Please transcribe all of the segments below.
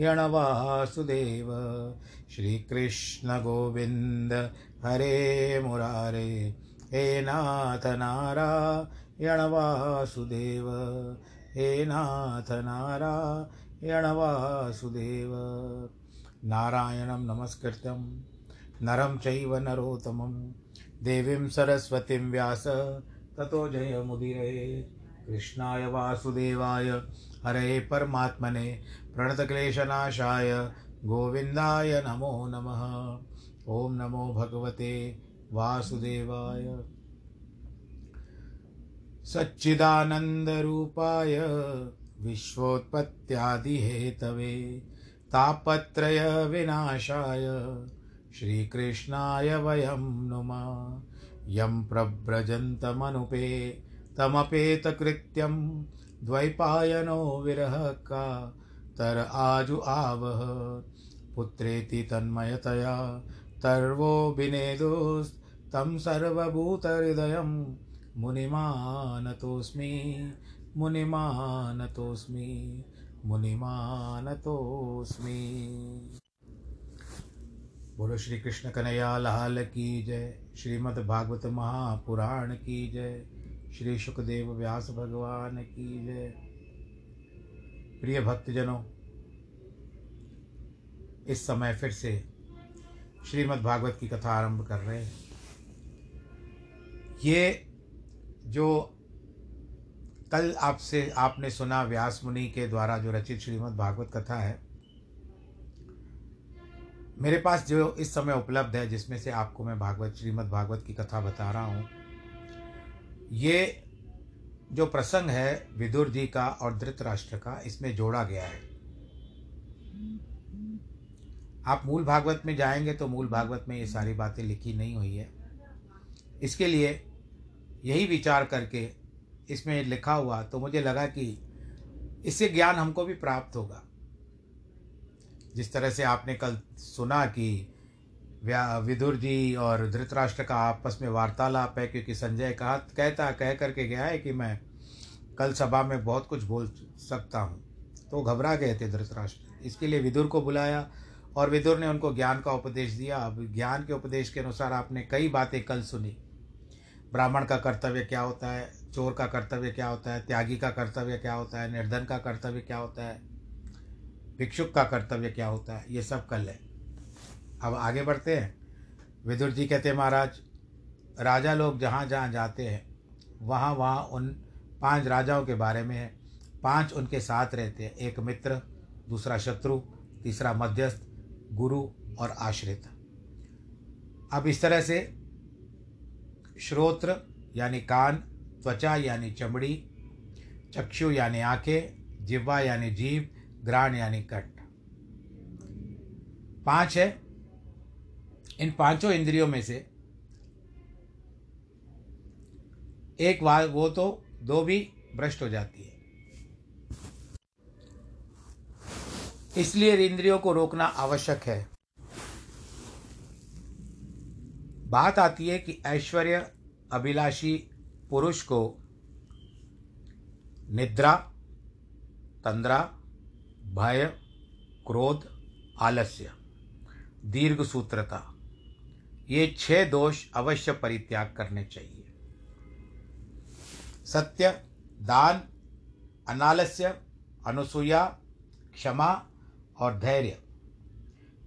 वासुदेव श्रीकृष्ण गोविन्द हरे मुरारे। हे नाथ नारायण वासुदेव हे नाथ नारायण वासुदेव नारायणं नमस्कृत्यं नरं चैव नरोत्तमं। देवीं सरस्वतीं व्यास। ततो जयमुदीरये कृष्णाय वासुदेवाय। हरे परमात्मने। प्रणतक्लेशनाशाय गोविन्दाय नमो नमः। ॐ नमो भगवते वासुदेवाय। सच्चिदानन्दरूपाय विश्वोत्पत्त्यादिहेतवे तापत्रयविनाशाय श्रीकृष्णाय वयं नुमा। यं प्रव्रजन्तमनुपे तमपेतकृत्यं द्वैपायनो विरह का तर आजु आवह। पुत्रेति तन्मयतया, तर्वो विनेदुस्तं सर्वभूतहृदयं। मुनिमानतोऽस्मि मुनिमानतोऽस्मि मुनिमानतोऽस्मि। बोलो श्री कृष्ण कन्हैया, लाल की जय। श्रीमद् भागवत महापुराण की जय। श्री सुखदेव व्यास भगवान की जय। प्रिय भक्तजनों, इस समय फिर से श्रीमद् भागवत की कथा आरंभ कर रहे हैं। ये जो कल आपसे आपने सुना व्यास मुनि के द्वारा जो रचित श्रीमद् भागवत कथा है, मेरे पास जो इस समय उपलब्ध है, जिसमें से आपको मैं भागवत, श्रीमद् भागवत की कथा बता रहा हूँ, ये जो प्रसंग है विदुर जी का और धृतराष्ट्र का, इसमें जोड़ा गया है। आप मूल भागवत में जाएँगे तो मूल भागवत में ये सारी बातें लिखी नहीं हुई है। इसके लिए यही विचार करके इसमें लिखा हुआ तो मुझे लगा कि इससे ज्ञान हमको भी प्राप्त होगा। जिस तरह से आपने कल सुना कि विदुर जी और धृतराष्ट्र का आपस में वार्तालाप है, क्योंकि संजय कहा, कहता, कह करके गया है कि मैं कल सभा में बहुत कुछ बोल सकता हूँ। तो घबरा गए थे धृतराष्ट्र। इसके लिए विदुर को बुलाया और विदुर ने उनको ज्ञान का उपदेश दिया। अब ज्ञान के उपदेश के अनुसार आपने कई बातें कल सुनी। ब्राह्मण का कर्तव्य क्या होता है? चोर का कर्तव्य क्या होता है? त्यागी का कर्तव्य क्या होता है? निर्धन का कर्तव्य क्या होता है? भिक्षुक का कर्तव्य क्या होता है? ये सब कल है। अब आगे बढ़ते हैं। विदुर जी कहते महाराज, राजा लोग जहाँ जहाँ जाते हैं, वहाँ वहाँ उन पाँच राजाओं के बारे में है। पाँच उनके साथ रहते हैं, एक मित्र, दूसरा शत्रु, तीसरा मध्यस्थ, गुरु और आश्रित। अब इस तरह से श्रोत्र यानी कान, त्वचा यानी चमड़ी, चक्षु यानी आँखें, जिह्वा यानी जीव ग्राण यानी कट। पाँच है इन पाँचों इंद्रियों में से एक बार वो तो दो भी भ्रष्ट हो जाती है। इसलिए इंद्रियों को रोकना आवश्यक है। बात आती है कि ऐश्वर्य अभिलाषी पुरुष को निद्रा, तंद्रा, भय, क्रोध, आलस्य दीर्घ सूत्रता ये छह दोष अवश्य परित्याग करने चाहिए। सत्य, दान, अनालस्य, अनुसूया, क्षमा और धैर्य।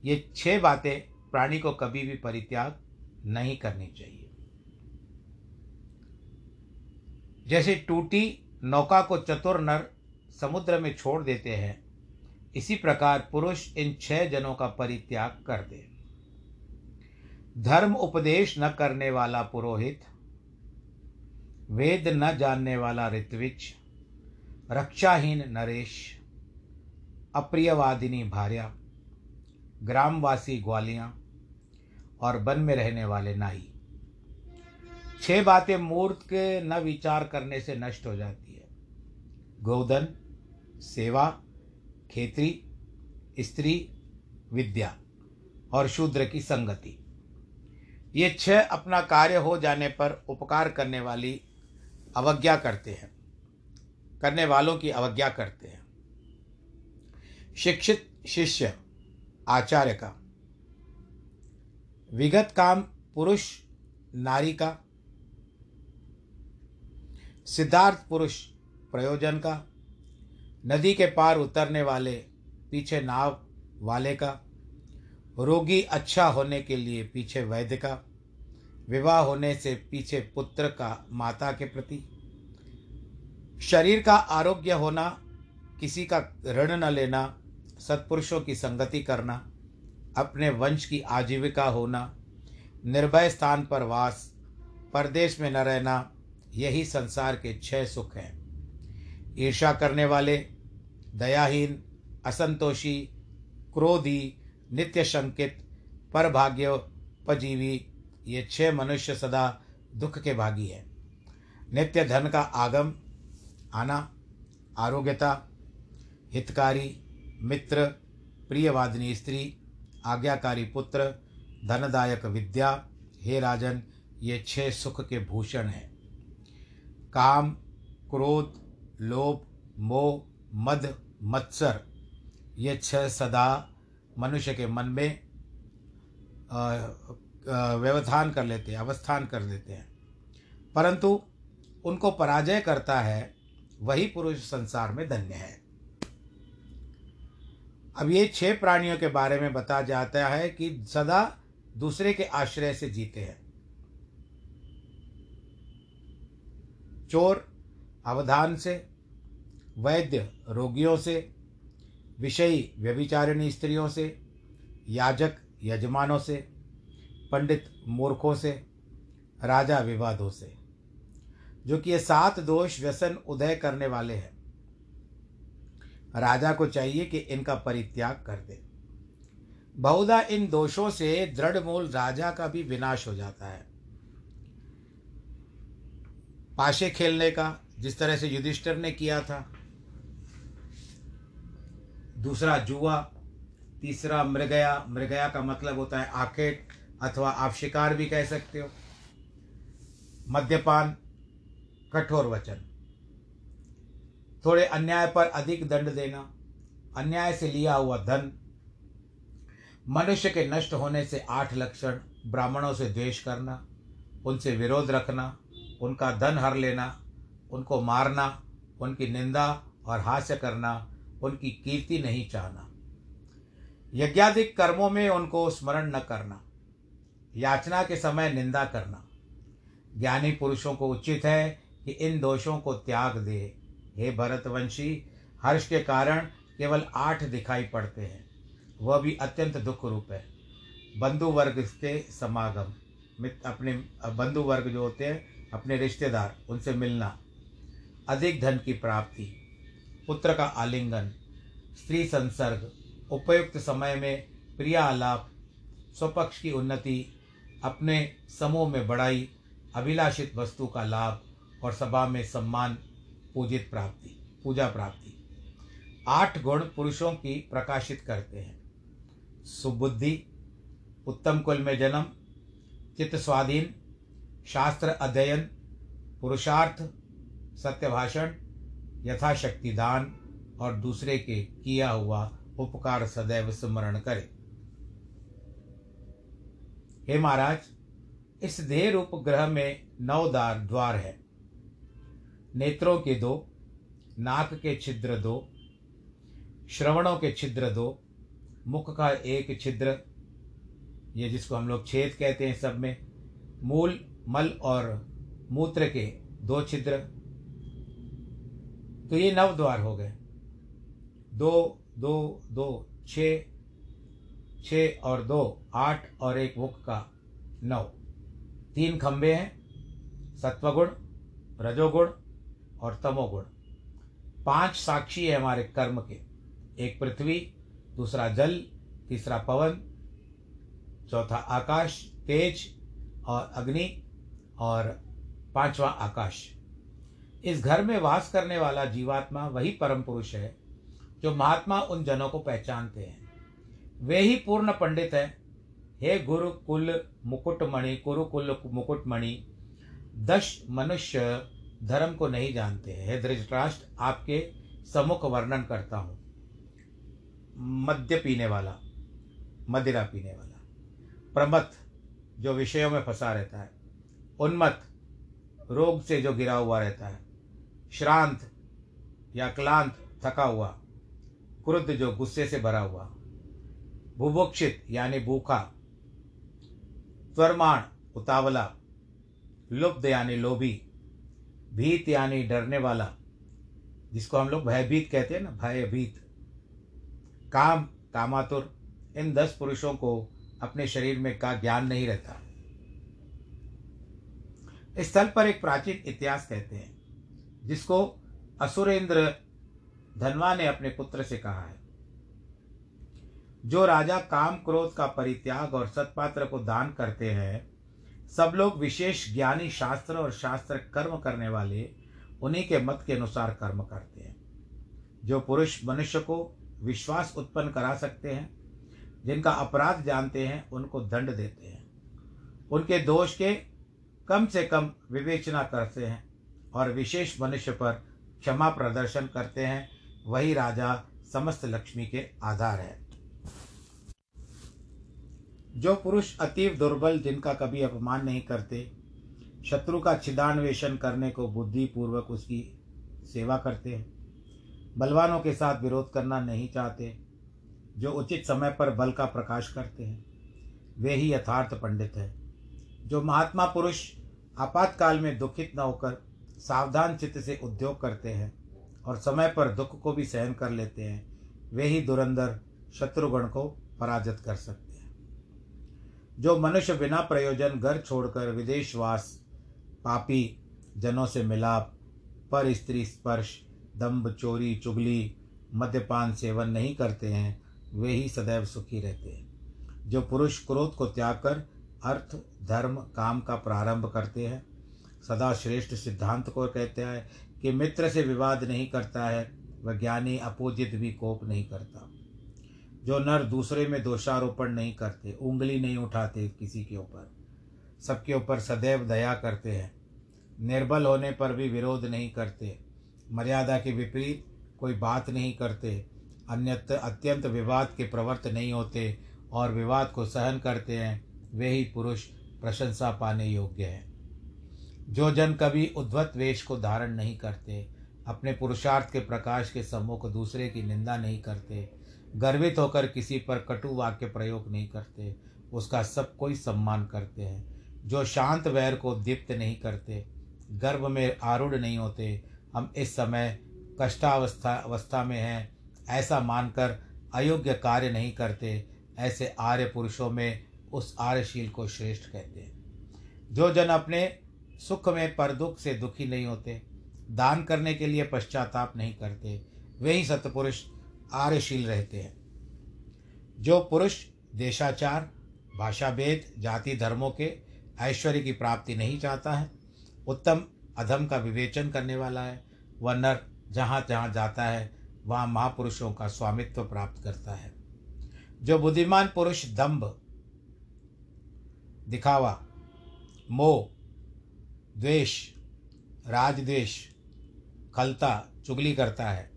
ये छह बातें प्राणी को कभी भी परित्याग नहीं करनी चाहिए। जैसे टूटी नौका को चतुर नर समुद्र में छोड़ देते हैं, इसी प्रकार पुरुष इन छह जनों का परित्याग कर दे। धर्म उपदेश न करने वाला पुरोहित, वेद न जानने वाला ऋत्विज, रक्षाहीन नरेश, अप्रियवादिनी भार्या, ग्रामवासी ग्वालियाँ और वन में रहने वाले नाई। छह बातें मूर्त के न विचार करने से नष्ट हो जाती है। गोधन सेवा खेती स्त्री, विद्या और शूद्र की संगति। ये छह अपना कार्य हो जाने पर उपकार करने वाली अवज्ञा करते हैं। करने वालों की अवज्ञा करते हैं। शिक्षित शिष्य, आचार्य का। विगत काम पुरुष, नारी का। सिद्धार्थ पुरुष, प्रयोजन का। नदी के पार उतरने वाले, पीछे नाव वाले का। रोगी अच्छा होने के लिए पीछे वैद्य का। विवाह होने से पीछे पुत्र का, माता के प्रति। शरीर का आरोग्य होना, किसी का ऋण न लेना, सत्पुरुषों की संगति करना, अपने वंश की आजीविका होना, निर्भय स्थान पर वास, परदेश में न रहना, यही संसार के छह सुख हैं। ईर्षा करने वाले, दयाहीन, असंतोषी, क्रोधी, नित्य शंकित परभाग्योपजीवी ये छह मनुष्य सदा दुख के भागी है। नित्य धन का आगम, आना, आरोग्यता, हितकारी, मित्र, प्रियवादिनी स्त्री, आज्ञाकारी पुत्र, धनदायक विद्या, हे राजन, ये छह सुख के भूषण हैं। काम, क्रोध, लोभ, मोह, मद, मत्सर, ये छह सदा मनुष्य के मन में व्यवधान कर लेते हैं, अवस्थान कर लेते हैं। परंतु उनको पराजय करता है, वही पुरुष संसार में धन्य है। अब ये छह प्राणियों के बारे में बता जाता है कि सदा दूसरे के आश्रय से जीते हैं। चोर अवधान से, वैद्य रोगियों से, विषयी व्यभिचारिणी स्त्रियों से, याजक यजमानों से पंडित मूर्खों से, राजा विवादों से, जो कि ये सात दोष व्यसन उदय करने वाले हैं। राजा को चाहिए कि इनका परित्याग कर दे। बहुधा इन दोषों से दृढ़ मूल राजा का भी विनाश हो जाता है। पाशे खेलने का, जिस तरह से युधिष्ठिर ने किया था। दूसरा जुआ, तीसरा मृगया मृगया का मतलब होता है आखेट अथवा आप शिकार भी कह सकते हो। मद्यपान, कठोर वचन। थोड़े अन्याय पर अधिक दंड देना, अन्याय से लिया हुआ धन, मनुष्य के नष्ट होने से आठ लक्षण, ब्राह्मणों से द्वेष करना, उनसे विरोध रखना, उनका धन हर लेना, उनको मारना, उनकी निंदा और हास्य करना, उनकी कीर्ति नहीं चाहना। यज्ञाधिक कर्मों में उनको स्मरण न करना। याचना के समय निंदा करना। ज्ञानी पुरुषों को उचित है कि इन दोषों को त्याग दे। हे भरतवंशी, हर्ष के कारण केवल आठ दिखाई पड़ते हैं। वह भी अत्यंत दुख रूप है। बंधु वर्ग के समागम मित्र अपने बंधु वर्ग जो होते हैं, अपने रिश्तेदार, उनसे मिलना। अधिक धन की प्राप्ति, पुत्र का आलिंगन, स्त्री संसर्ग, उपयुक्त समय में प्रिय आलाप स्वपक्ष की उन्नति अपने समूह में बढ़ाई अभिलाषित वस्तु का लाभ और सभा में सम्मान, पूजित प्राप्ति, पूजा प्राप्ति। आठ गुण पुरुषों की प्रकाशित करते हैं। सुबुद्धि, उत्तम कुल में जन्म चित्त स्वाधीन शास्त्र अध्ययन, पुरुषार्थ सत्य भाषण यथाशक्ति दान और दूसरे के किया हुआ उपकार सदैव स्मरण करे। हे महाराज, इस देह रूप ग्रह में नौ दार द्वार है। नेत्रों के दो, नाक के छिद्र दो, श्रवणों के छिद्र दो, मुख का एक छिद्र, ये जिसको हम लोग छेद कहते हैं सब में, मूल, मल और मूत्र के दो छिद्र। तो ये नव द्वार हो गए। दो दो दो छ छ और दो, आठ और एक मुख का नौ। तीन खंबे हैं, सत्वगुण, रजोगुण और तमोगुण। पाँच साक्षी है हमारे कर्म के। एक पृथ्वी, दूसरा जल, तीसरा पवन, चौथा आकाश, तेज और अग्नि और पांचवा आकाश। इस घर में वास करने वाला जीवात्मा वही परम पुरुष है जो महात्मा उन जनों को पहचानते हैं। वे ही पूर्ण पंडित है। हे गुरु कुल मुकुटमणि कुरुकुल मुकुटमणि, दश मनुष्य धर्म को नहीं जानते हे। धृतराष्ट्र, आपके सम्मुख वर्णन करता हूँ। मद्य पीने वाला, मदिरा पीने वाला, प्रमथ जो विषयों में फंसा रहता है उन्मत रोग से जो गिरा हुआ रहता है, श्रांत या क्लांत, थका हुआ, क्रुद्ध जो गुस्से से भरा हुआ बुभुक्षित, यानी भूखा, त्वरमाण, उतावला लुब्ध यानी लोभी, भीत, यानी डरने वाला, जिसको हम लोग भयभीत कहते हैं ना, भयभीत, काम, कामातुर, इन दस पुरुषों को अपने शरीर में का ज्ञान नहीं रहता। इस स्थल पर एक प्राचीन इतिहास कहते हैं, जिसको असुरेंद्र धनवा ने अपने पुत्र से कहा है। जो राजा काम क्रोध का परित्याग और सत्पात्र को दान करते हैं, सब लोग विशेष ज्ञानी शास्त्र और शास्त्र कर्म करने वाले उन्हीं के मत के अनुसार कर्म करते हैं। जो पुरुष मनुष्य को विश्वास उत्पन्न करा सकते हैं, जिनका अपराध जानते हैं, उनको दंड देते हैं। उनके दोष के कम से कम विवेचना करते हैं और विशेष मनुष्य पर क्षमा प्रदर्शन करते हैं, वही राजा समस्त लक्ष्मी के आधार है। जो पुरुष अतीव दुर्बल, जिनका कभी अपमान नहीं करते, शत्रु का छिदान्वेषण करने को बुद्धिपूर्वक उसकी सेवा करते हैं। बलवानों के साथ विरोध करना नहीं चाहते, जो उचित समय पर बल का प्रकाश करते हैं। वे ही यथार्थ पंडित है। जो महात्मा पुरुष आपातकाल में दुखित न होकर सावधान चित्त से उद्योग करते हैं और समय पर दुख को भी सहन कर लेते हैं, वे ही दुरंदर शत्रुगण को पराजित कर सकते जो मनुष्य बिना प्रयोजन घर छोड़कर विदेशवास पापी जनों से मिलाप, पर स्त्री स्पर्श दम्भ चोरी, चुगली, मद्यपान सेवन नहीं करते हैं, वे ही सदैव सुखी रहते हैं। जो पुरुष क्रोध को त्याग कर अर्थ, धर्म, काम का प्रारंभ करते हैं, सदा श्रेष्ठ सिद्धांत को कहते हैं कि मित्र से विवाद नहीं करता है, वह ज्ञानी अपोजित भी कोप नहीं करता। जो नर दूसरे में दोषारोपण नहीं करते, उंगली नहीं उठाते किसी के ऊपर। सबके ऊपर सदैव दया करते हैं। निर्बल होने पर भी विरोध नहीं करते। मर्यादा के विपरीत कोई बात नहीं करते। अन्यत्र अत्यंत विवाद के प्रवर्त नहीं होते और विवाद को सहन करते हैं, वे ही पुरुष प्रशंसा पाने योग्य हैं। जो जन कभी उद्वत वेश को धारण नहीं करते, अपने पुरुषार्थ के प्रकाश के सम्मुख दूसरे की निंदा नहीं करते गर्वित होकर किसी पर कटु वाक्य प्रयोग नहीं करते, उसका सब कोई सम्मान करते हैं। जो शांत वैर को दीप्त नहीं करते, गर्भ में आरूढ़ नहीं होते, हम इस समय कष्टावस्था, अवस्था में हैं, ऐसा मानकर अयोग्य कार्य नहीं करते, ऐसे आर्य पुरुषों में उस आर्यशील को श्रेष्ठ कहते हैं। जो जन अपने सुख में पर दुख से दुखी नहीं होते, दान करने के लिए पश्चाताप नहीं करते, वे ही सतपुरुष आर्यशील रहते हैं। जो पुरुष, देशाचार भाषा भेद जाति, धर्मों के ऐश्वर्य की प्राप्ति नहीं चाहता है, उत्तम अधम का विवेचन करने वाला है, वह नर जहाँ जहाँ जाता है, वहाँ महापुरुषों का स्वामित्व प्राप्त करता है। जो बुद्धिमान पुरुष, दंभ, दिखावा, मोह, द्वेष, राजद्वेष, खलता, चुगली करता है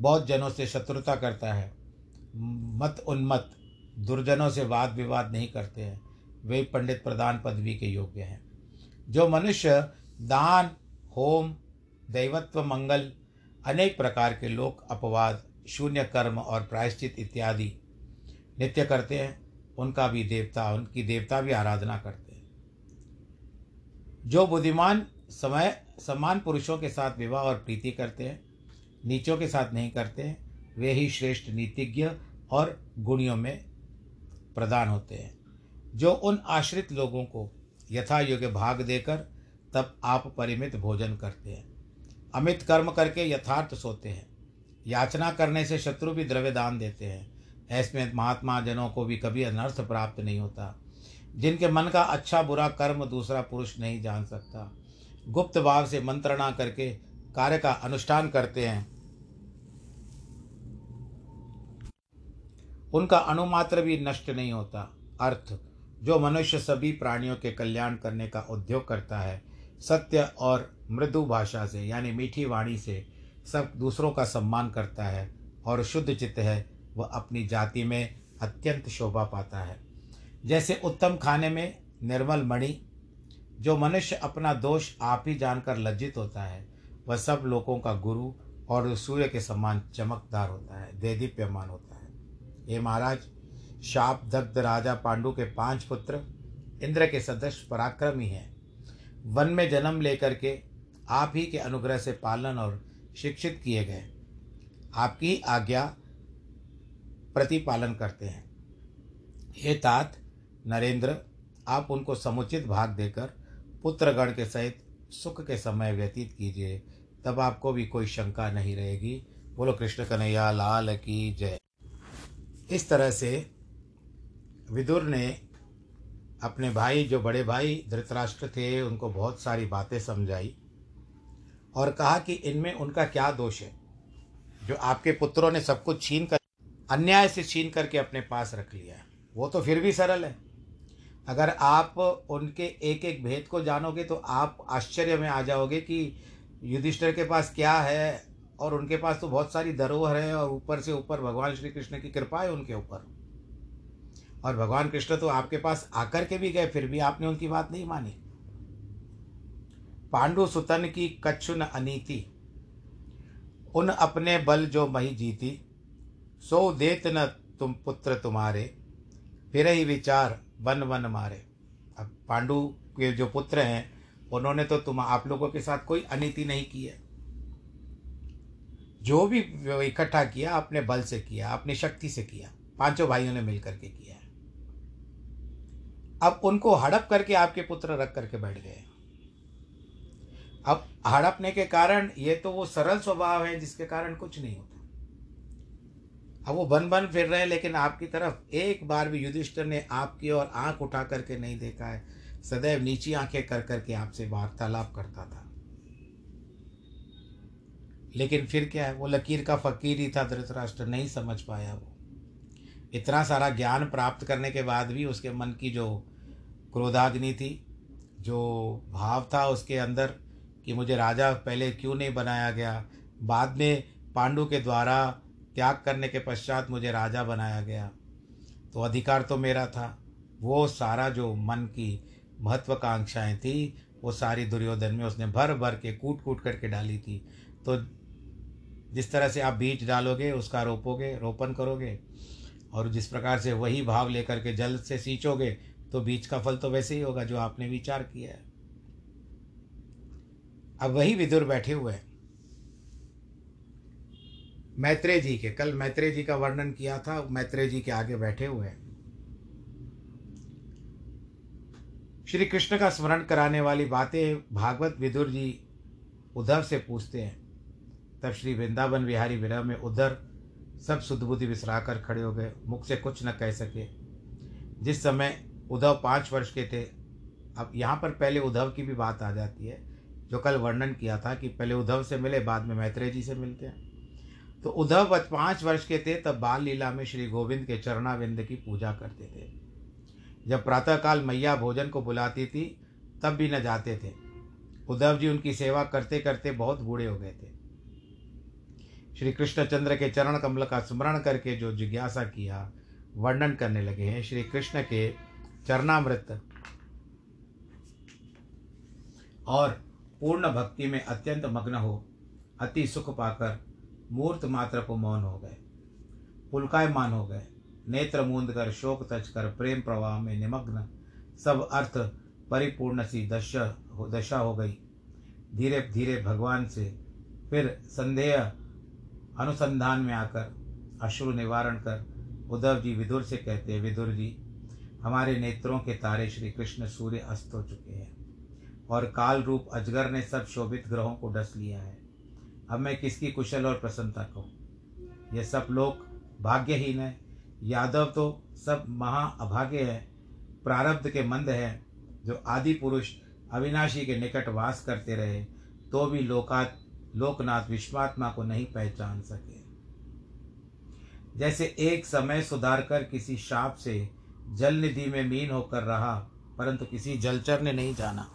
बहुत जनों से शत्रुता करता है। मत उन्मत, दुर्जनों से वाद विवाद नहीं करते हैं। वे पंडित प्रधान पदवी के योग्य हैं। जो मनुष्य, दान, होम, दैवत्व, मंगल, अनेक प्रकार के लोक, अपवाद, शून्य कर्म और प्रायश्चित इत्यादि नित्य करते हैं, उनका भी देवता, उनकी देवता भी आराधना करते हैं। जो बुद्धिमान समय, समान पुरुषों के साथ विवाह और प्रीति करते हैं नीचों के साथ नहीं करते हैं वे ही श्रेष्ठ नीतिज्ञ और गुणियों में प्रदान होते हैं। जो उन आश्रित लोगों को यथा योग्य भाग देकर तब आप परिमित भोजन करते हैं। अमित कर्म करके यथार्थ सोते हैं। याचना करने से शत्रु भी द्रव्य दान देते हैं। ऐसे महात्मा जनों को भी कभी अनर्थ प्राप्त नहीं होता। जिनके मन का अच्छा बुरा कर्म दूसरा पुरुष नहीं जान सकता। गुप्त भाव से मंत्रणा करके कार्य का अनुष्ठान करते हैं। उनका अणुमात्र भी नष्ट नहीं होता। अर्थ, जो मनुष्य सभी प्राणियों के कल्याण करने का उद्योग करता है, सत्य और मृदु भाषा से, यानी मीठी वाणी से, सब दूसरों का सम्मान करता है और शुद्ध चित्त है, वह अपनी जाति में अत्यंत शोभा पाता है। जैसे उत्तम खाने में निर्मल मणि, जो मनुष्य अपना दोष आप ही जानकर लज्जित होता है वह सब लोगों का गुरु और सूर्य के समान चमकदार होता है, देदीप्यमान होता है। ये महाराज, शाप दग्ध राजा पांडु के पाँच पुत्र इंद्र के सदस्य पराक्रमी हैं। वन में जन्म लेकर के आप ही के अनुग्रह से पालन और शिक्षित किए गए। आपकी आज्ञा प्रतिपालन करते हैं। हे तात, नरेंद्र, आप उनको समुचित भाग देकर पुत्रगण के सहित सुख के समय व्यतीत कीजिए। तब आपको भी कोई शंका नहीं रहेगी। बोलो, कृष्ण कन्हैया, लाल की जय। इस तरह से विदुर ने अपने भाई, जो बड़े भाई धृतराष्ट्र थे, उनको बहुत सारी बातें समझाई और कहा कि इनमें उनका क्या दोष है, जो आपके पुत्रों ने सब कुछ छीन कर, अन्याय से छीन करके अपने पास रख लिया वो तो फिर भी सरल है। अगर आप उनके एक एक भेद को जानोगे तो आप आश्चर्य में आ जाओगे कि युधिष्ठिर के पास क्या है? और उनके पास तो बहुत सारी धरोहर है और ऊपर से ऊपर भगवान श्री कृष्ण की कृपा है उनके ऊपर। और भगवान कृष्ण तो आपके पास आकर के भी गए, फिर भी आपने उनकी बात नहीं मानी। पांडु सुतन की कच्छुन अनीति। उन अपने बल जो मही जीती, सो देत न तुम पुत्र तुम्हारे, फिर ही विचार वन वन मारे। अब पांडु के जो पुत्र हैं उन्होंने तो तुम, आप लोगों के साथ कोई अनिति नहीं की है। जो भी इकट्ठा किया अपने बल से किया अपनी शक्ति से किया, पाँचों भाइयों ने मिलकर के किया अब उनको हड़प करके आपके पुत्र रख करके बैठ गए। अब हड़पने के कारण ये तो वो सरल स्वभाव है, जिसके कारण कुछ नहीं होता। अब वो बन बन फिर रहे, लेकिन आपकी तरफ़ एक बार भी युधिष्ठिर ने आपकी ओर आँख उठा करके नहीं देखा है। सदैव नीची आँखें कर करके आपसे वार्तालाप करता था। लेकिन फिर क्या है, वो लकीर का फकीर ही था, धृतराष्ट्र नहीं समझ पाया वो। इतना सारा ज्ञान प्राप्त करने के बाद भी उसके मन की जो क्रोधाग्नि थी, जो भाव था उसके अंदर कि मुझे राजा पहले क्यों नहीं बनाया गया, बाद में पांडु के द्वारा त्याग करने के पश्चात मुझे राजा बनाया गया तो अधिकार तो मेरा था। वो सारा जो मन की महत्वाकांक्षाएँ थी, वो सारी दुर्योधन में उसने भर भर के कूट कूट करके डाली थी। तो जिस तरह से आप बीज डालोगे, उसका रोपोगे, रोपण करोगे, और जिस प्रकार से वही भाव लेकर के जल से सींचोगे तो बीज का फल तो वैसे ही होगा जो आपने विचार किया है। अब वही विदुर बैठे हुए हैं। मैत्रेय जी के, कल मैत्रेय जी का वर्णन किया था, मैत्रेय जी के आगे बैठे हुए हैं। श्री कृष्ण का स्मरण कराने वाली बातें भागवत विदुर जी उद्धव से पूछते हैं। तब श्री वृंदावन विहारी विरह में उधर सब सुदबुद्धि विसरा कर खड़े हो गए। मुख से कुछ न कह सके। जिस समय उद्धव पाँच वर्ष के थे, अब यहाँ पर पहले उद्धव की भी बात आ जाती है, जो कल वर्णन किया था कि पहले उद्धव से मिले, बाद में मैत्रेय जी से मिलते हैं। तो उद्धव पाँच वर्ष के थे, तब बाल लीला में श्री गोविंद के चरणाविंद की पूजा करते थे। जब प्रातःकाल मैया भोजन को बुलाती थी, तब भी न जाते थे। उद्धव जी उनकी सेवा करते करते बहुत बूढ़े हो गए थे। श्री कृष्णचंद्र के चरण कमल का स्मरण करके जो जिज्ञासा किया, वर्णन करने लगे हैं। श्री कृष्ण के चरणामृत और पूर्ण भक्ति में अत्यंत मग्न हो, अति सुख पाकर मूर्त मात्र को मौन हो गए। पुलकायमान हो गए। नेत्र मूंद कर शोक तज कर प्रेम प्रवाह में निमग्न। सब अर्थ परिपूर्ण सी दशा हो दशा हो गई। धीरे धीरे भगवान से फिर संदेह अनुसंधान में आकर अश्रु निवारण कर उद्धव जी विदुर से कहते हैं, विदुर जी, हमारे नेत्रों के तारे श्री कृष्ण सूर्य अस्त हो चुके हैं और काल रूप अजगर ने सब शोभित ग्रहों को डस लिया है। अब मैं किसकी कुशल और प्रसन्नता कहूँ? यह सब लोग भाग्यहीन है। यादव तो सब महा अभाग्य है, प्रारब्ध के मंद है, जो आदि पुरुष अविनाशी के निकट वास करते रहे तो भी लोकात लोकनाथ विश्वात्मा को नहीं पहचान सके। जैसे एक समय सुधार कर किसी शाप से जल निधि में मीन होकर रहा, परंतु किसी जलचर ने नहीं जाना।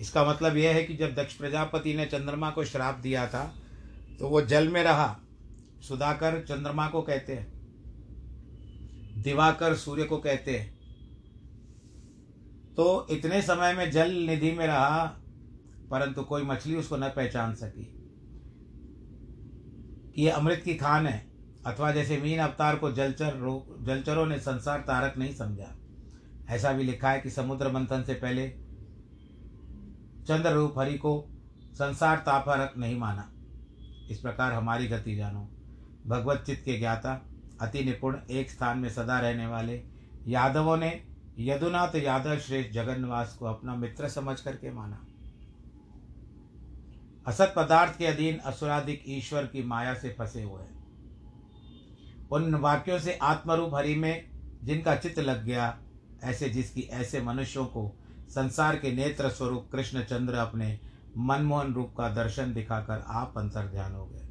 इसका मतलब यह है कि जब दक्ष प्रजापति ने चंद्रमा को श्राप दिया था तो वो जल में रहा। सुधाकर चंद्रमा को कहते हैं दिवाकर सूर्य को कहते हैं। तो इतने समय में जल निधि में रहा, परंतु कोई मछली उसको न पहचान सकी। कि ये अमृत की खान है, अथवा जैसे मीन अवतार को जलचर जलचरों ने संसार तारक नहीं समझा। ऐसा भी लिखा है कि समुद्र मंथन से पहले चंद्र रूप हरि को संसार तापरक नहीं माना। इस प्रकार हमारी गति जानो। भगवत चित्त के ज्ञाता अति निपुण, एक स्थान में सदा रहने वाले यादवों ने यदुनाथ यादव श्रेष्ठ जगन्निवास को अपना मित्र समझ करके माना। असत पदार्थ के अधीन असुराधिक ईश्वर की माया से फंसे हुए उन वाक्यों से आत्मरूप हरि में जिनका चित्त लग गया, ऐसे जिसकी ऐसे मनुष्यों को संसार के नेत्र स्वरूप कृष्णचंद्र अपने मनमोहन रूप का दर्शन दिखाकर आप अंतर ध्यान हो गए।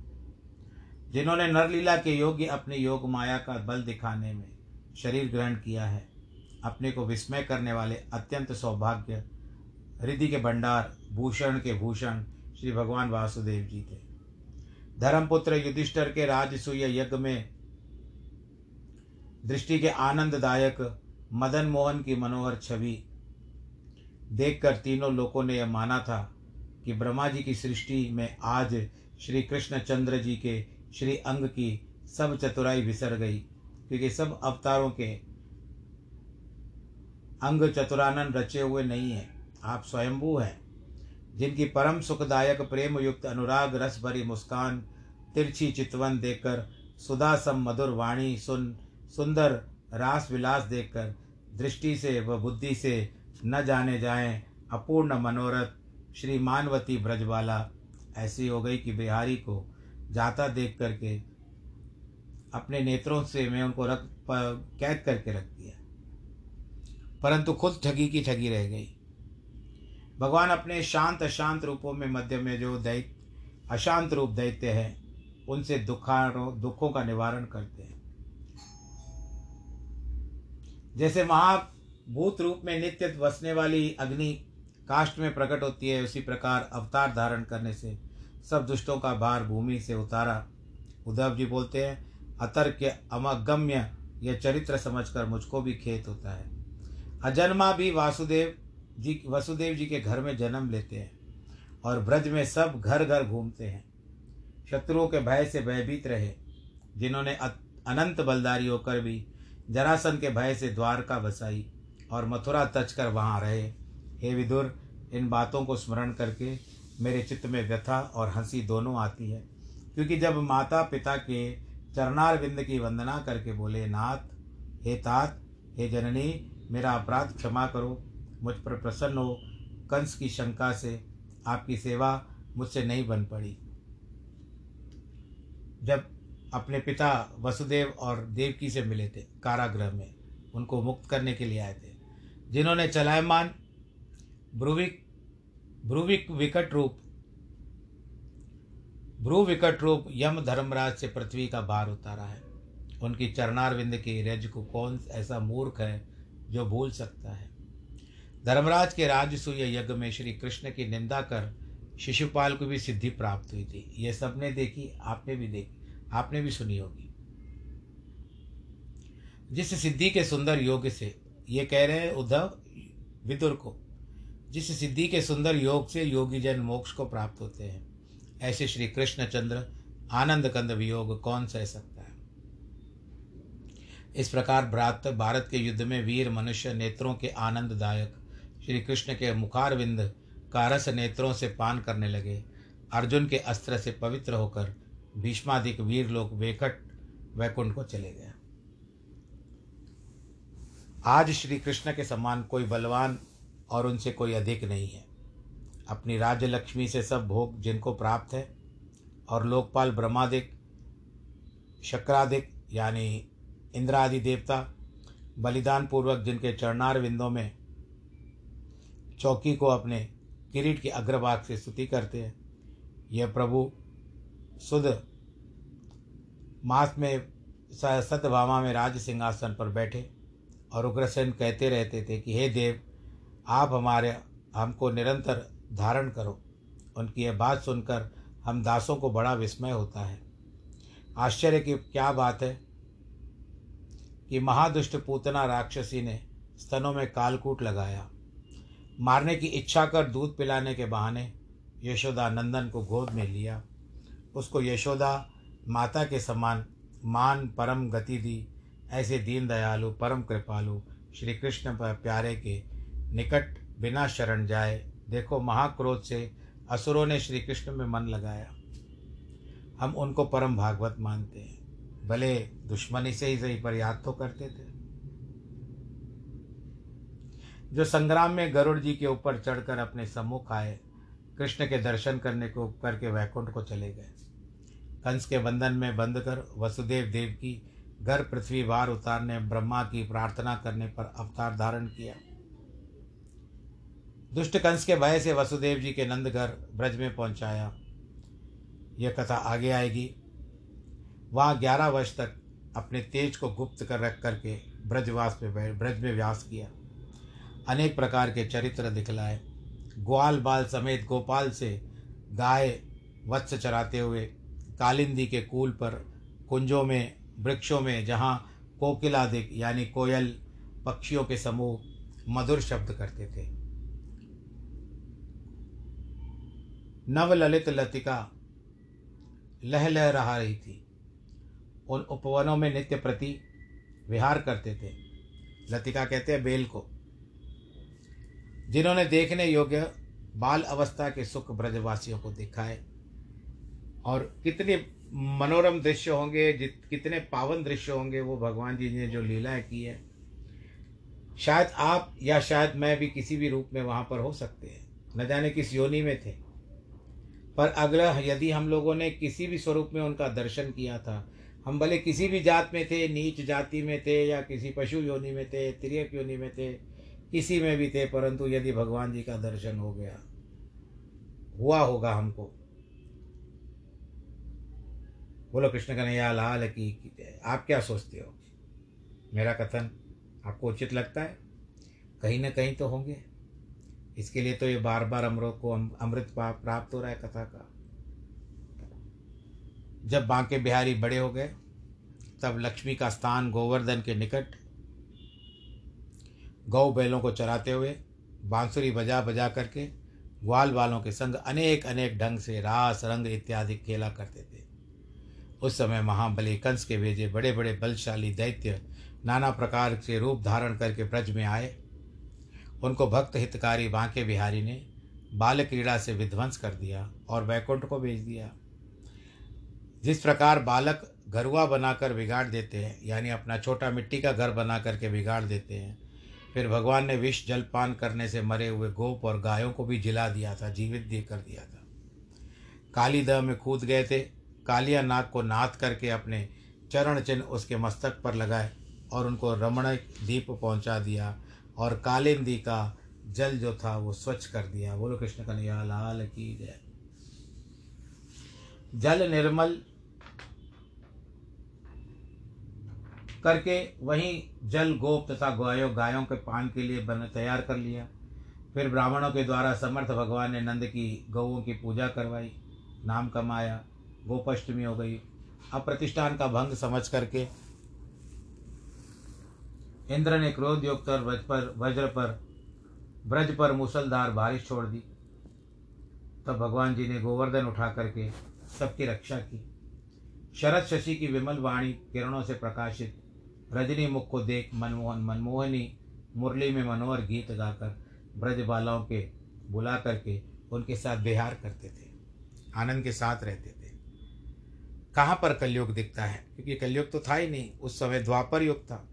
जिन्होंने नरलीला के योग्य अपने योग माया का बल दिखाने में शरीर ग्रहण किया है, अपने को विस्मय करने वाले अत्यंत सौभाग्य हृदय के भंडार, भूषण के भूषण श्री भगवान वासुदेव जी थे। धर्मपुत्र युधिष्ठर के राजसूय यज्ञ में दृष्टि के आनंददायक मदन मोहन की मनोहर छवि देखकर तीनों लोगों ने यह माना था कि ब्रह्मा जी की सृष्टि में आज श्री कृष्ण चंद्र जी के श्री अंग की सब चतुराई विसर गई, क्योंकि सब अवतारों के अंग चतुरानन रचे हुए नहीं हैं। आप स्वयंभू हैं, जिनकी परम सुखदायक प्रेम युक्त अनुराग रस भरी मुस्कान, तिरछी चितवन देखकर सुधा सम मधुर वाणी सुन, सुंदर रास विलास देखकर, दृष्टि से व बुद्धि से न जाने जाएँ, अपूर्ण मनोरथ, श्री मानवती ब्रजवाला। ऐसी हो गई कि बिहारी को जाता देख करके, अपने नेत्रों से मैं उनको रख कैद करके रख दिया। परंतु खुद ठगी की ठगी रह गई। भगवान अपने शांत, अशांत रूपों में मध्य में जो दैत्य अशांत रूप दैत्य हैं, उनसे दुखारो, दुखों का निवारण करते हैं। जैसे महाभूत रूप में नित्य बसने वाली अग्नि काष्ट में प्रकट होती है, उसी प्रकार अवतार धारण करने से सब दुष्टों का भार भूमि से उतारा। उद्धव जी बोलते हैं अतर्क्य अमगम्य यह चरित्र समझकर मुझको भी खेत होता है। अजन्मा भी वासुदेव जी, वसुदेव जी के घर में जन्म लेते हैं और ब्रज में सब घर घर घूमते हैं। शत्रुओं के भय से भयभीत रहे, जिन्होंने अनंत बलदारी होकर भी, जरासन के भय से द्वारका बसाई और मथुरा तच कर वहाँ रहे। हे विदुर, इन बातों को स्मरण करके मेरे चित्त में व्यथा और हँसी दोनों आती है। क्योंकि जब माता पिता के चरणार बिंद की वंदना करके बोले, नाथ, हे तात, हे जननी, मेरा अपराध क्षमा करो। मुझ पर प्रसन्न हो, कंस की शंका से आपकी सेवा मुझसे नहीं बन पड़ी। जब अपने पिता वसुदेव और देवकी से मिले थे, कारागृह में, उनको मुक्त करने के लिए आए थे, जिन्होंने चलायमान, ब्रुविक ब्रुविक विकट रूप। भ्रू विकट रूप यम धर्मराज से पृथ्वी का भार उतारा है। उनकी चरणारविंद की रज को कौन ऐसा मूर्ख है जो भूल सकता है? धर्मराज के राजसूय यज्ञ में श्री कृष्ण की निंदा कर शिशुपाल को भी सिद्धि प्राप्त हुई थी। ये सबने देखी, आपने भी देखी, आपने भी सुनी होगी। जिस सिद्धि के सुंदर योग से ये कह रहे हैं उद्धव विदुर को जिस सिद्धि के सुंदर योग से योगी जन मोक्ष को प्राप्त होते हैं। ऐसे श्री कृष्णचंद्र आनंद कंद वियोग कौन सह सकता है? इस प्रकार भ्रात भारत के युद्ध में वीर मनुष्य नेत्रों के आनंददायक, श्री कृष्ण के मुखारविंद कारस नेत्रों से पान करने लगे। अर्जुन के अस्त्र से पवित्र होकर भीष्मादिक वीर लोग वेकट वैकुंठ को चले गए। आज श्री कृष्ण के समान कोई बलवान और उनसे कोई अधिक नहीं है। अपनी राज्य लक्ष्मी से सब भोग जिनको प्राप्त है और लोकपाल ब्रह्मादिक, शक्रादिक, यानी इंद्रादि देवता बलिदान पूर्वक जिनके चरणार विंदों में चौकी को अपने किरीट के अग्रभाग से स्तुति करते हैं, यह प्रभु सुध मास में सत्यभामा में राज सिंहासन पर बैठे और उग्रसेन कहते रहते थे कि हे देव आप हमारे, हमको निरंतर धारण करो। उनकी यह बात सुनकर हम दासों को बड़ा विस्मय होता है। आश्चर्य की क्या बात है कि महादुष्ट पूतना राक्षसी ने स्तनों में कालकूट लगाया। मारने की इच्छा कर दूध पिलाने के बहाने यशोदा नंदन को गोद में लिया। उसको यशोदा माता के समान मान, परम गति दी। ऐसे दीन दयालु, परम कृपालु श्री कृष्ण प्यारे के निकट बिना शरण जाए, देखो महाक्रोध से असुरों ने श्री कृष्ण में मन लगाया। हम उनको परम भागवत मानते हैं। भले दुश्मनी से ही सही पर याद तो करते थे। जो संग्राम में गरुड़ जी के ऊपर चढ़कर अपने सम्मुख आए, कृष्ण के दर्शन करने को, करके वैकुंठ को चले गए। कंस के बंधन में बंद कर वसुदेव देव की घर पृथ्वी बार उतारने, ब्रह्मा की प्रार्थना करने पर अवतार धारण किया। दुष्ट कंस के भय से वसुदेव जी के नंद घर ब्रज में पहुँचाया। यह कथा आगे आएगी। वहाँ ग्यारह वर्ष तक अपने तेज को गुप्त कर रख करके ब्रजवास में ब्रज में व्यास किया। अनेक प्रकार के चरित्र दिखलाए। ग्वाल बाल समेत गोपाल से गाय वत्स चराते हुए कालिंदी के कूल पर कुंजों में, वृक्षों में, जहाँ कोकिलादिक यानी कोयल पक्षियों के समूह मधुर शब्द करते थे। नवललित लतिका लह लह रहा रही थी। उन उपवनों में नित्य प्रति विहार करते थे। लतिका कहते हैं, बेल को। जिन्होंने देखने योग्य बाल अवस्था के सुख ब्रजवासियों को दिखाए और कितने मनोरम दृश्य होंगे, जित, कितने पावन दृश्य होंगे, वो भगवान जी ने जो लीलाएँ की है, शायद आप या शायद मैं भी किसी भी रूप में वहाँ पर हो सकते हैं। न जाने किस योनि में थे। पर अगला, यदि हम लोगों ने किसी भी स्वरूप में उनका दर्शन किया था, हम भले किसी भी जात में थे, नीच जाति में थे, या किसी पशु योनि में थे, त्रियक योनि में थे, किसी में भी थे, परंतु यदि भगवान जी का दर्शन हो गया, हुआ होगा हमको। बोलो, कृष्ण कन्हैया लाल की आप क्या सोचते हो? मेरा कथन आपको उचित लगता है? कहीं ना कहीं तो होंगे। इसके लिए तो ये बार बार अमृत को अमृत प्राप्त हो रहा है कथा का। जब बांके बिहारी बड़े हो गए, तब लक्ष्मी का स्थान गोवर्धन के निकट, गौ बैलों को चराते हुए, बांसुरी बजा बजा करके, ग्वाल वालों के संग अनेक अनेक ढंग से रास, रंग इत्यादि खेला करते थे। उस समय महाबली कंस के भेजे बड़े बड़े बलशाली दैत्य नाना प्रकार से रूप धारण करके ब्रज में आए। उनको भक्त हितकारी बांके बिहारी ने बाल क्रीड़ा से विध्वंस कर दिया और वैकुंठ को भेज दिया। जिस प्रकार बालक घरुआ बनाकर बिगाड़ देते हैं, यानी अपना छोटा मिट्टी का घर बना करके बिगाड़ देते हैं, फिर भगवान ने विष जलपान करने से मरे हुए गोप और गायों को भी जिला दिया था, जीवित दे कर दिया था। काली दह में कूद गए थे, कालिया नाग को नाथ करके अपने चरण चिन्ह उसके मस्तक पर लगाए और उनको रमण दीप पहुँचा दिया। और कालिंदी का जल जो था वो स्वच्छ कर दिया। बोलो कृष्ण कन्हैया, लाल की जय। जल निर्मल करके वहीं जल, गोप तथा गायों गायों के पान के लिए बन, तैयार कर लिया। फिर ब्राह्मणों के द्वारा समर्थ भगवान ने नंद की गौों की पूजा करवाई। नाम कमाया, गोपाष्टमी हो गई। अब प्रतिष्ठान का भंग समझ करके इंद्र ने क्रोध युक्त और वज्र पर वज्र पर, ब्रज पर मुसलधार बारिश छोड़ दी। तब भगवान जी ने गोवर्धन उठा करके सबकी रक्षा की। शरद शशि की विमल वाणी किरणों से प्रकाशित। रजनी मुख को देख मनमोहन, मनमोहनी मुरली में मनोहर गीत गाकर ब्रज बालाओं के बुला करके उनके साथ बिहार करते थे, आनंद के साथ रहते थे। कहाँ पर कलयुग दिखता है? क्योंकि कलयुग तो था ही नहीं, उस समय द्वापर युग था।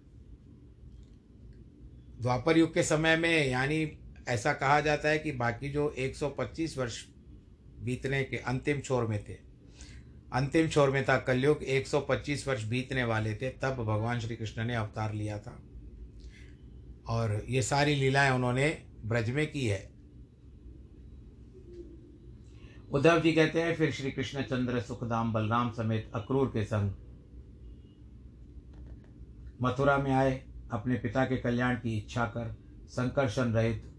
द्वापर युग के समय में, यानी ऐसा कहा जाता है कि बाकी जो 125 वर्ष बीतने के अंतिम छोर में थे, अंतिम छोर में था कलयुग 125 वर्ष बीतने वाले थे, तब भगवान श्री कृष्ण ने अवतार लिया था। और ये सारी लीलाएँ उन्होंने ब्रज में की है। उद्धव जी कहते हैं, फिर श्री कृष्ण चंद्र, सुखदाम, बलराम समेत अक्रूर के संग मथुरा में आए। अपने पिता के कल्याण की इच्छा कर, संकर्षण रहित,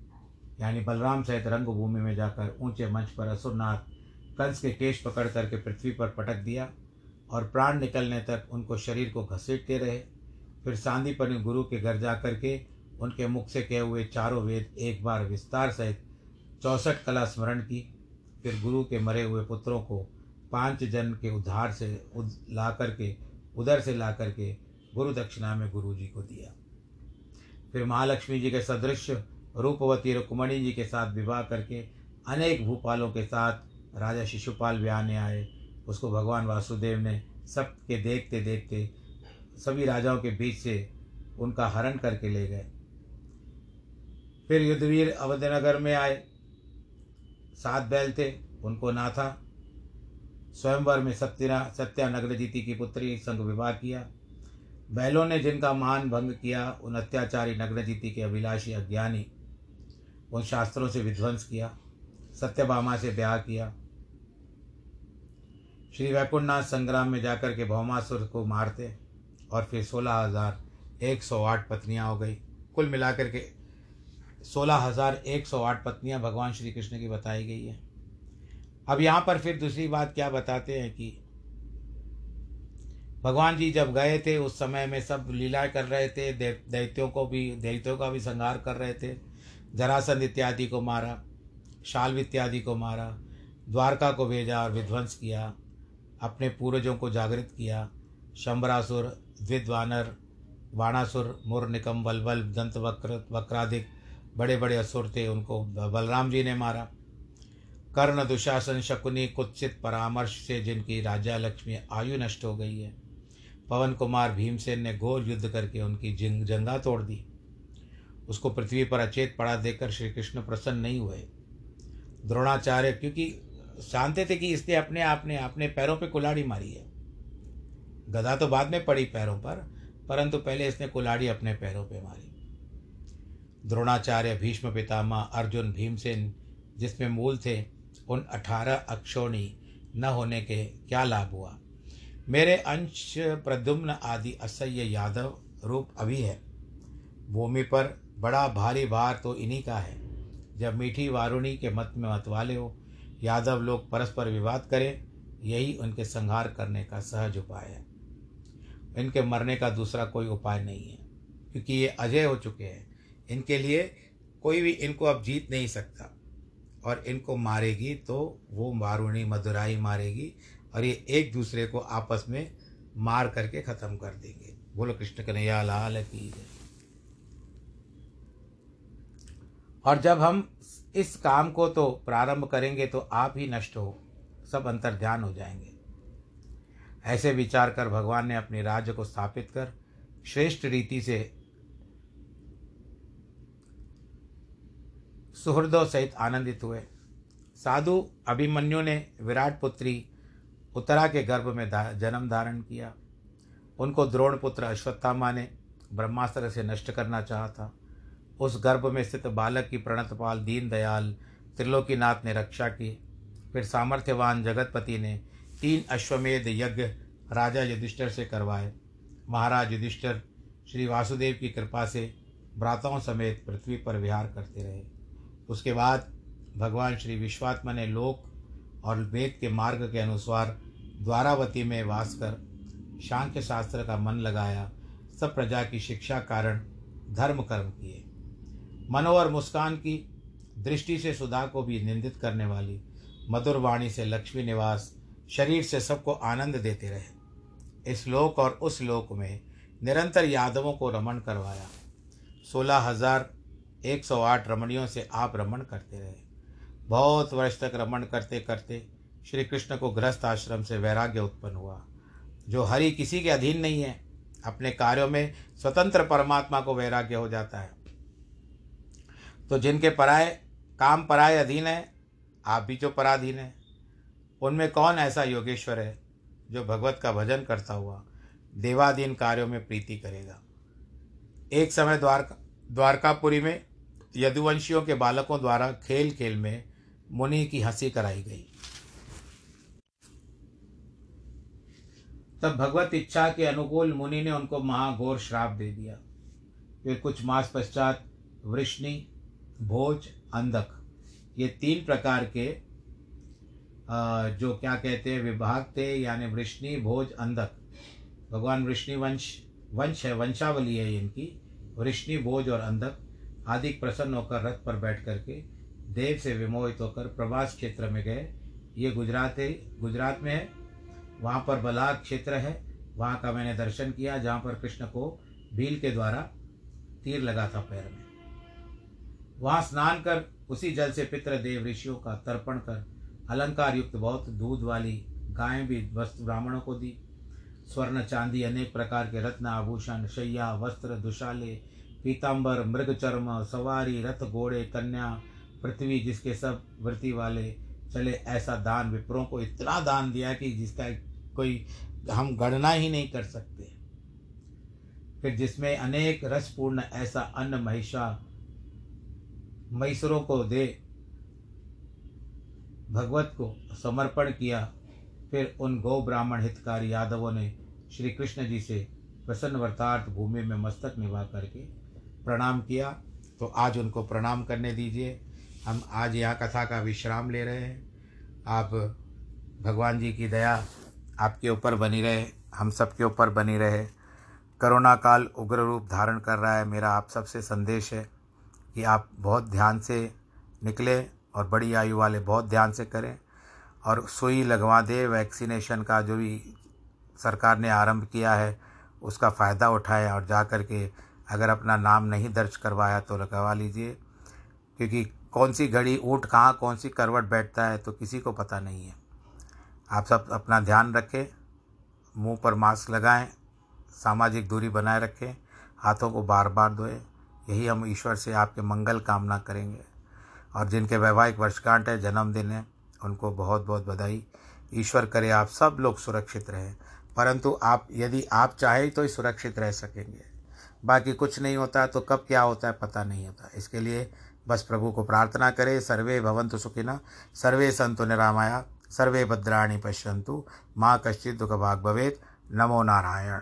यानी बलराम सहित रंगभूमि में जाकर ऊँचे मंच पर असुरनाथ कंस के केश पकड़ करके पृथ्वी पर पटक दिया और प्राण निकलने तक उनको शरीर को घसीटते रहे। फिर सांदीपनि गुरु के घर जा करके उनके मुख से कहे हुए चारों वेद एक बार विस्तार सहित चौसठ कला स्मरण की। फिर गुरु के मरे हुए पुत्रों को पाँच जन के उद्धार से उद ला करके उधर से ला करके गुरु दक्षिणा में गुरु जी को दिया। फिर महालक्ष्मी जी के सदृश, रूपवती रुक्मणी जी के साथ विवाह करके अनेक भूपालों के साथ राजा शिशुपाल आने आए। उसको भगवान वासुदेव ने सब के देखते देखते सभी राजाओं के बीच से उनका हरण करके ले गए। फिर युद्धवीर अवधनगर में आए। सात बैल थे, उनको ना था स्वयंवर में सत्या सत्या नगरजीती की पुत्री संग विवाह किया। बैलों ने जिनका मान भंग किया, उन अत्याचारी नग्नजीति के अभिलाषी अज्ञानी, उन शास्त्रों से विध्वंस किया, सत्यभामा से ब्याह किया। श्री वैकुंठनाथ संग्राम में जाकर के भौमासुर को मारते और फिर सोलह हज़ार एक सौ आठ पत्नियाँ हो गई। कुल मिलाकर के सोलह हज़ार एक सौ आठ पत्नियाँ भगवान श्री कृष्ण की बताई गई है। अब यहाँ पर फिर दूसरी बात क्या बताते हैं कि भगवान जी जब गए थे, उस समय में सब लीला कर रहे थे दैत्यों को भी, दैत्यों का भी संहार कर रहे थे। जरासंध इत्यादि को मारा, शाल्व इत्यादि को मारा, द्वारका को भेजा और विध्वंस किया, अपने पूर्वजों को जागृत किया। शंबरासुर, द्विद्वानर, वाणासुर, मुर, निकम, बलबल, दंत, वक्र वक्राधिक बड़े बड़े असुर थे, उनको बलराम जी ने मारा। कर्ण, दुशासन, शकुनी, कुत्सित, परामर्श से जिनकी राजा लक्ष्मी आयु नष्ट हो गई है। पवन कुमार भीमसेन ने घोर युद्ध करके उनकी जिंग जंगा तोड़ दी। उसको पृथ्वी पर अचेत पड़ा देकर श्री कृष्ण प्रसन्न नहीं हुए। द्रोणाचार्य, क्योंकि जानते थे कि इसने अपने आप ने अपने पैरों पे कुलाड़ी मारी है। गदा तो बाद में पड़ी पैरों पर, परंतु पहले इसने कुलाड़ी अपने पैरों पे मारी। द्रोणाचार्य, भीष्म पितामह, अर्जुन, भीमसेन जिसमें मूल थे, उन अठारह अक्षोणी न होने के क्या लाभ हुआ? मेरे अंश प्रद्युम्न आदि असह्य यादव रूप अभी है। भूमि पर बड़ा भारी भार तो इन्हीं का है। जब मीठी वारुणी के मत में मतवाले हो, यादव लोग परस्पर विवाद करें, यही उनके संहार करने का सहज उपाय है। इनके मरने का दूसरा कोई उपाय नहीं है, क्योंकि ये अजय हो चुके हैं। इनके लिए कोई भी इनको अब जीत नहीं सकता, और इनको मारेगी तो वो वारुणी मधुराई मारेगी और ये एक दूसरे को आपस में मार करके ख़त्म कर देंगे। बोलो, कृष्ण कन्हैया, लाल की और जब हम इस काम को तो प्रारंभ करेंगे तो आप ही नष्ट हो, सब अंतर ध्यान हो जाएँगे। ऐसे विचार कर भगवान ने अपने राज्य को स्थापित कर, श्रेष्ठ रीति से सुहृदों सहित आनंदित हुए। साधु अभिमन्यु ने विराट पुत्री उत्तरा के गर्भ में जन्म धारण किया। उनको द्रोण पुत्र अश्वत्थामा ने ब्रह्मास्त्र से नष्ट करना चाहा था। उस गर्भ में स्थित बालक की प्रणतपाल दीन दयाल त्रिलोकीनाथ ने रक्षा की। फिर सामर्थ्यवान जगतपति ने तीन अश्वमेध यज्ञ राजा युधिष्ठर से करवाए। महाराज युधिष्ठर श्री वासुदेव की कृपा से भ्राताओं समेत पृथ्वी पर विहार करते रहे। उसके बाद भगवान श्री विश्वात्मा ने लोक और वेद के मार्ग के अनुसार द्वारावती में वास कर शांख्य शास्त्र का मन लगाया, सब प्रजा की शिक्षा कारण धर्म कर्म किए। मनोहर मुस्कान की दृष्टि से सुधा को भी निंदित करने वाली मधुर वाणी से लक्ष्मी निवास शरीर से सबको आनंद देते रहे। इस लोक और उस लोक में निरंतर यादवों को रमण करवाया। सोलह हज़ार एक सौ आठ रमणियों से आप रमण करते रहे। बहुत वर्ष तक रमण करते करते श्री कृष्ण को गृहस्थ आश्रम से वैराग्य उत्पन्न हुआ, जो हरि किसी के अधीन नहीं है। अपने कार्यों में स्वतंत्र परमात्मा को वैराग्य हो जाता है। तो जिनके पराय, काम पराय अधीन है, आप भी जो पराधीन है। उनमें कौन ऐसा योगेश्वर है, जो भगवत का भजन करता हुआ देवाधीन कार्यों में प्रीति करेगा? एक समय द्वारका, द्वारकापुरी में यदुवंशियों के बालकों द्वारा खेल खेल में मुनि की हँसी कराई गई। तब भगवत इच्छा के अनुकूल मुनि ने उनको महाघोर श्राप दे दिया। फिर कुछ मास पश्चात वृष्णि, भोज, अंधक, ये तीन प्रकार के जो क्या कहते हैं, विभाग थे, यानी वृष्णि, भोज, अंधक। भगवान वृष्णि वंश वंश है, वंशावली है इनकी। वृष्णि, भोज और अंधक आदि प्रसन्न होकर रथ पर बैठ करके देव से विमोहित होकर प्रवास क्षेत्र में गए। ये गुजरात है, गुजरात में है? वहाँ पर बलाग क्षेत्र है। वहाँ का मैंने दर्शन किया, जहाँ पर कृष्ण को भील के द्वारा तीर लगा था पैर में। वहाँ स्नान कर, उसी जल से पितृ देव ऋषियों का तर्पण कर अलंकार युक्त बहुत दूध वाली गायें भी वस्त्र ब्राह्मणों को दी। स्वर्ण चांदी अनेक प्रकार के रत्न, आभूषण, शैया, वस्त्र, दुशाले पीताम्बर मृग चर्म, सवारी, रथ, घोड़े, कन्या, पृथ्वी जिसके सब वृत्ति वाले चले, ऐसा दान विप्रों को इतना दान दिया कि जिसका कोई हम गणना ही नहीं कर सकते। फिर जिसमें अनेक रसपूर्ण ऐसा अन्न महिषा मैसरों को दे, भगवत को समर्पण किया, फिर उन गौ ब्राह्मण हितकारी यादवों ने श्री कृष्ण जी से प्रसन्न वर्तार्थ भूमि में मस्तक निभा करके प्रणाम किया। तो आज उनको प्रणाम करने दीजिए। हम आज यहाँ कथा का विश्राम ले रहे हैं। आप भगवान जी की दया आपके ऊपर बनी रहे, हम सब के ऊपर बनी रहे। करोना काल उग्र रूप धारण कर रहा है, मेरा आप सबसे संदेश है कि आप बहुत ध्यान से निकले और बड़ी आयु वाले बहुत ध्यान से करें और सुई लगवा दे, वैक्सीनेशन का जो भी सरकार ने आरंभ किया है, उसका फ़ायदा उठाएँ और जा कर के अगर अपना नाम नहीं दर्ज करवाया तो लगवा लीजिए। क्योंकि कौन सी घड़ी ऊँट, कहाँ कौन सी करवट बैठता है तो किसी को पता नहीं है। आप सब अपना ध्यान रखें, मुँह पर मास्क लगाएँ, सामाजिक दूरी बनाए रखें, हाथों को बार बार धोएँ, यही हम ईश्वर से आपके मंगल कामना करेंगे। और जिनके वैवाहिक वर्षगांठ है, जन्मदिन है, उनको बहुत बहुत बधाई। ईश्वर करे आप सब लोग सुरक्षित रहें। परंतु आप, यदि आप चाहें तो ही सुरक्षित रह सकेंगे। बाकी कुछ नहीं होता तो कब क्या होता है, पता नहीं होता। इसके लिए बस प्रभु को प्रार्थना करें, सर्वे भवंतु सुखिना सर्वे संतु निरामया। सर्वे भद्राणी पश्यंतु माँ कश्चि दुखभाग नमो नारायण।